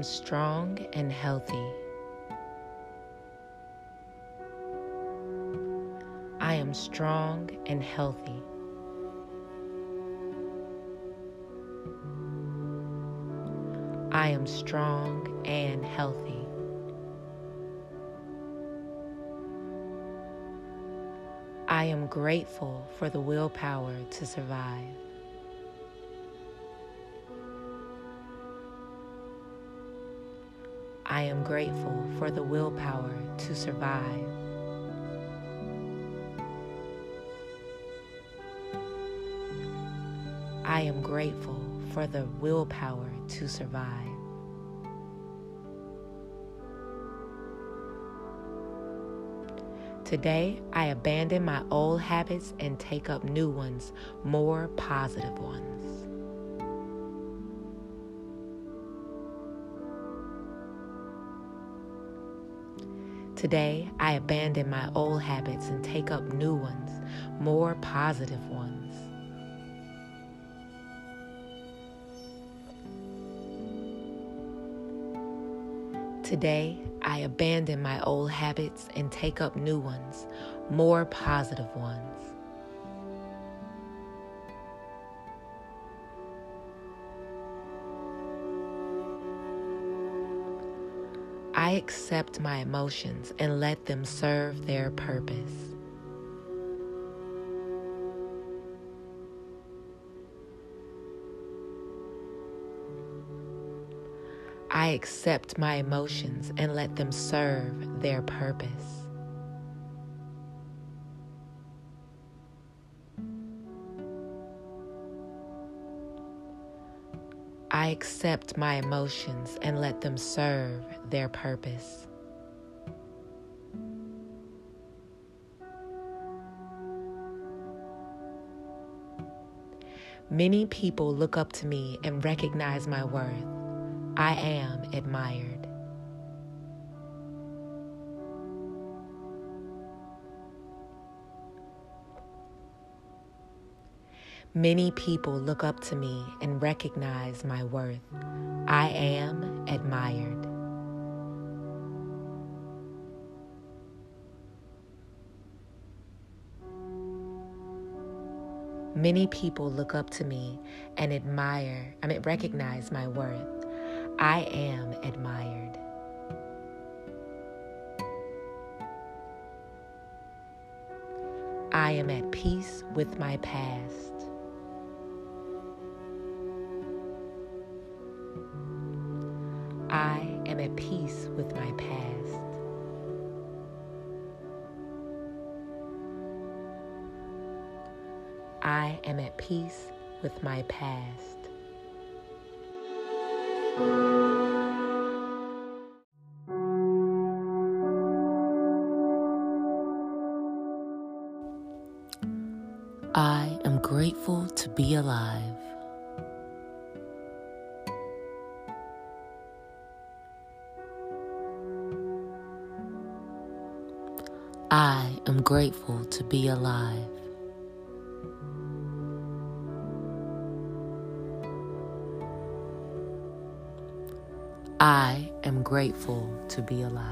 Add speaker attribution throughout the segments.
Speaker 1: am strong and healthy. I am strong and healthy. I am strong and healthy. I am grateful for the willpower to survive. I am grateful for the willpower to survive. I am grateful for the willpower to survive. Today, I abandon my old habits and take up new ones, more positive ones. Today, I abandon my old habits and take up new ones, more positive ones. Today, I abandon my old habits and take up new ones, more positive ones. I accept my emotions and let them serve their purpose. I accept my emotions and let them serve their purpose. I accept my emotions and let them serve their purpose. Many people look up to me and recognize my worth. I am admired. Many people look up to me and recognize my worth. I am admired. Many people look up to me and admire, I mean, recognize my worth. I am admired. I am at peace with my past. With my past. I am grateful to be alive. I am grateful to be alive. I am grateful to be alive.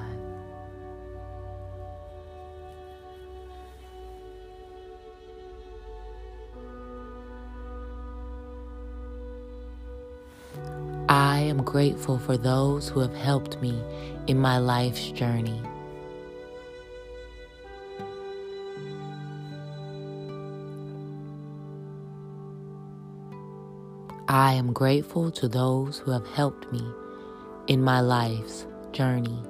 Speaker 1: I am grateful for those who have helped me in my life's journey. I am grateful to those who have helped me in my life's journey.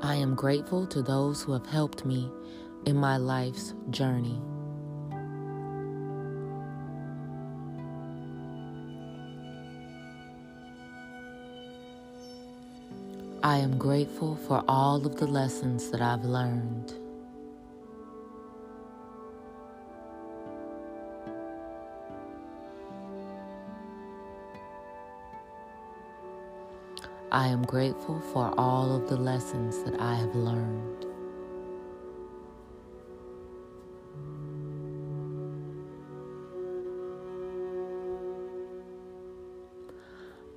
Speaker 1: I am grateful to those who have helped me in my life's journey. I am grateful for all of the lessons that I've learned. I am grateful for all of the lessons that I have learned.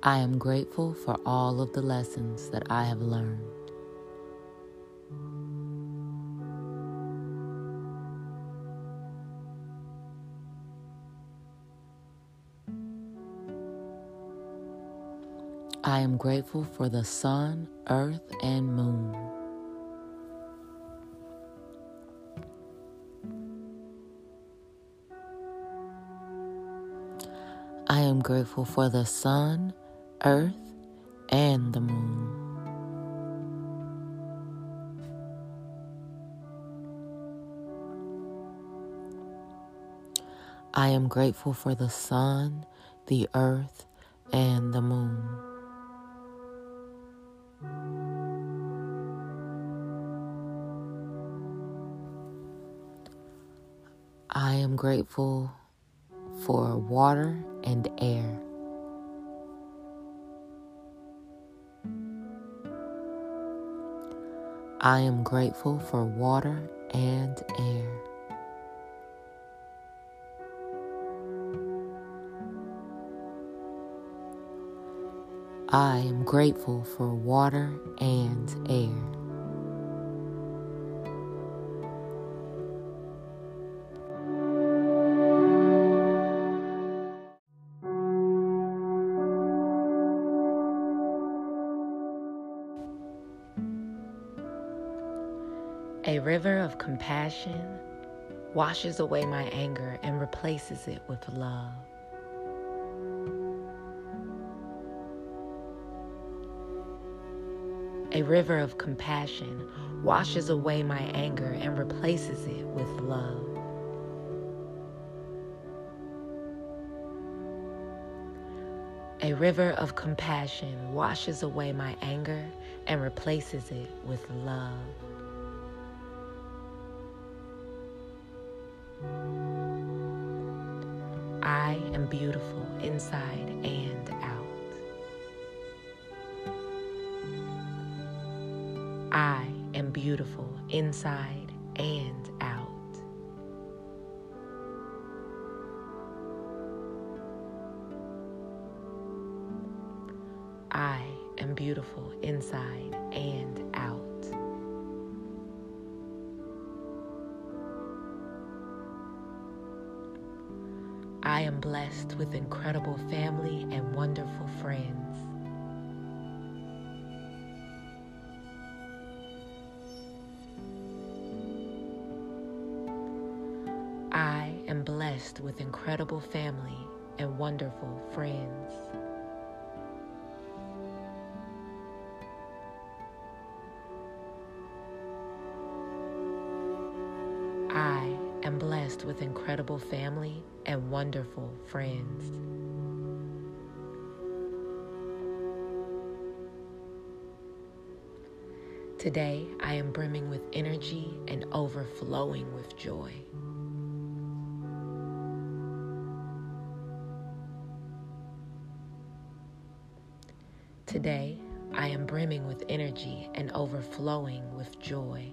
Speaker 1: I am grateful for all of the lessons that I have learned. I am grateful for the sun, earth, and moon. I am grateful for the sun, earth, and the moon. I am grateful for the sun, the earth, and the moon. I am grateful for water and air. I am grateful for water and air. I am grateful for water and air. Compassion washes away my anger and replaces it with love. A river of compassion washes away my anger and replaces it with love. A river of compassion washes away my anger and replaces it with love. I am beautiful inside and out. I am beautiful inside and out. I am beautiful inside and out. I am blessed with incredible family and wonderful friends. I am blessed with incredible family and wonderful friends. Blessed with incredible family and wonderful friends. Today, I am brimming with energy and overflowing with joy. Today, I am brimming with energy and overflowing with joy.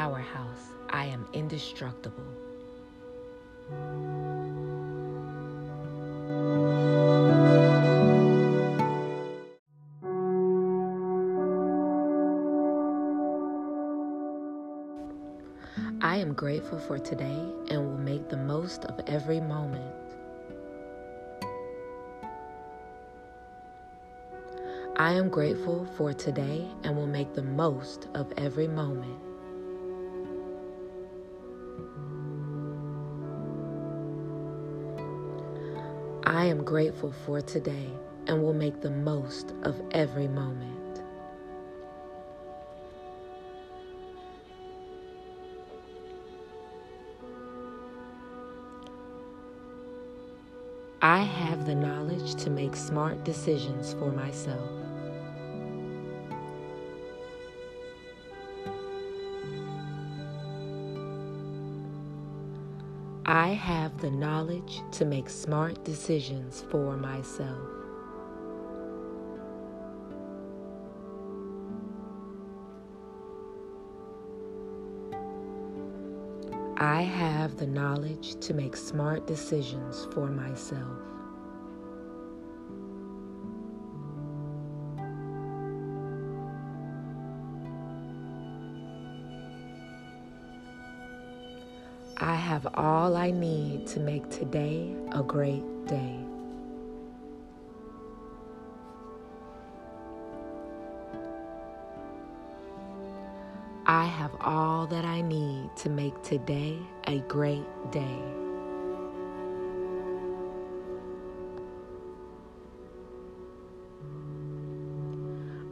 Speaker 1: powerhouse. I am indestructible. I am grateful for today and will make the most of every moment. I am grateful for today and will make the most of every moment. Am grateful for today and will make the most of every moment. I have the knowledge to make smart decisions for myself. I have the knowledge to make smart decisions for myself. I have the knowledge to make smart decisions for myself. Have all I need to make today a great day. I have all that I need to make today a great day.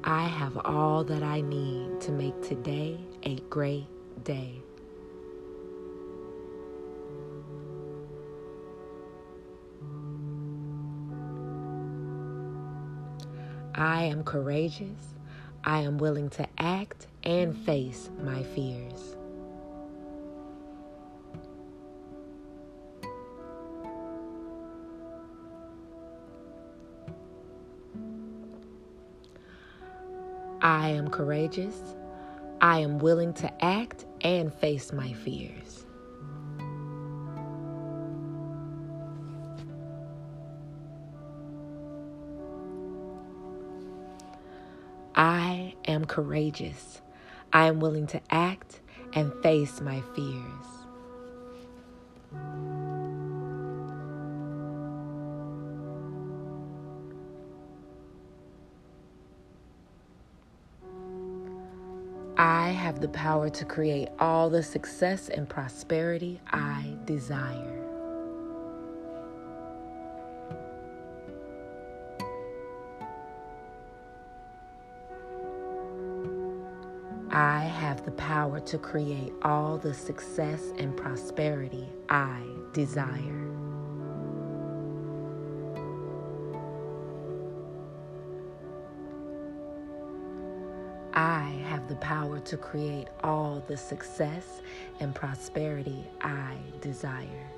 Speaker 1: I have all that I need to make today a great day. I am courageous. I am willing to act and face my fears. I am courageous. I am willing to act and face my fears. I am courageous. I am willing to act and face my fears. I have the power to create all the success and prosperity I desire. Have the power to create all the success and prosperity I desire. I have the power to create all the success and prosperity I desire.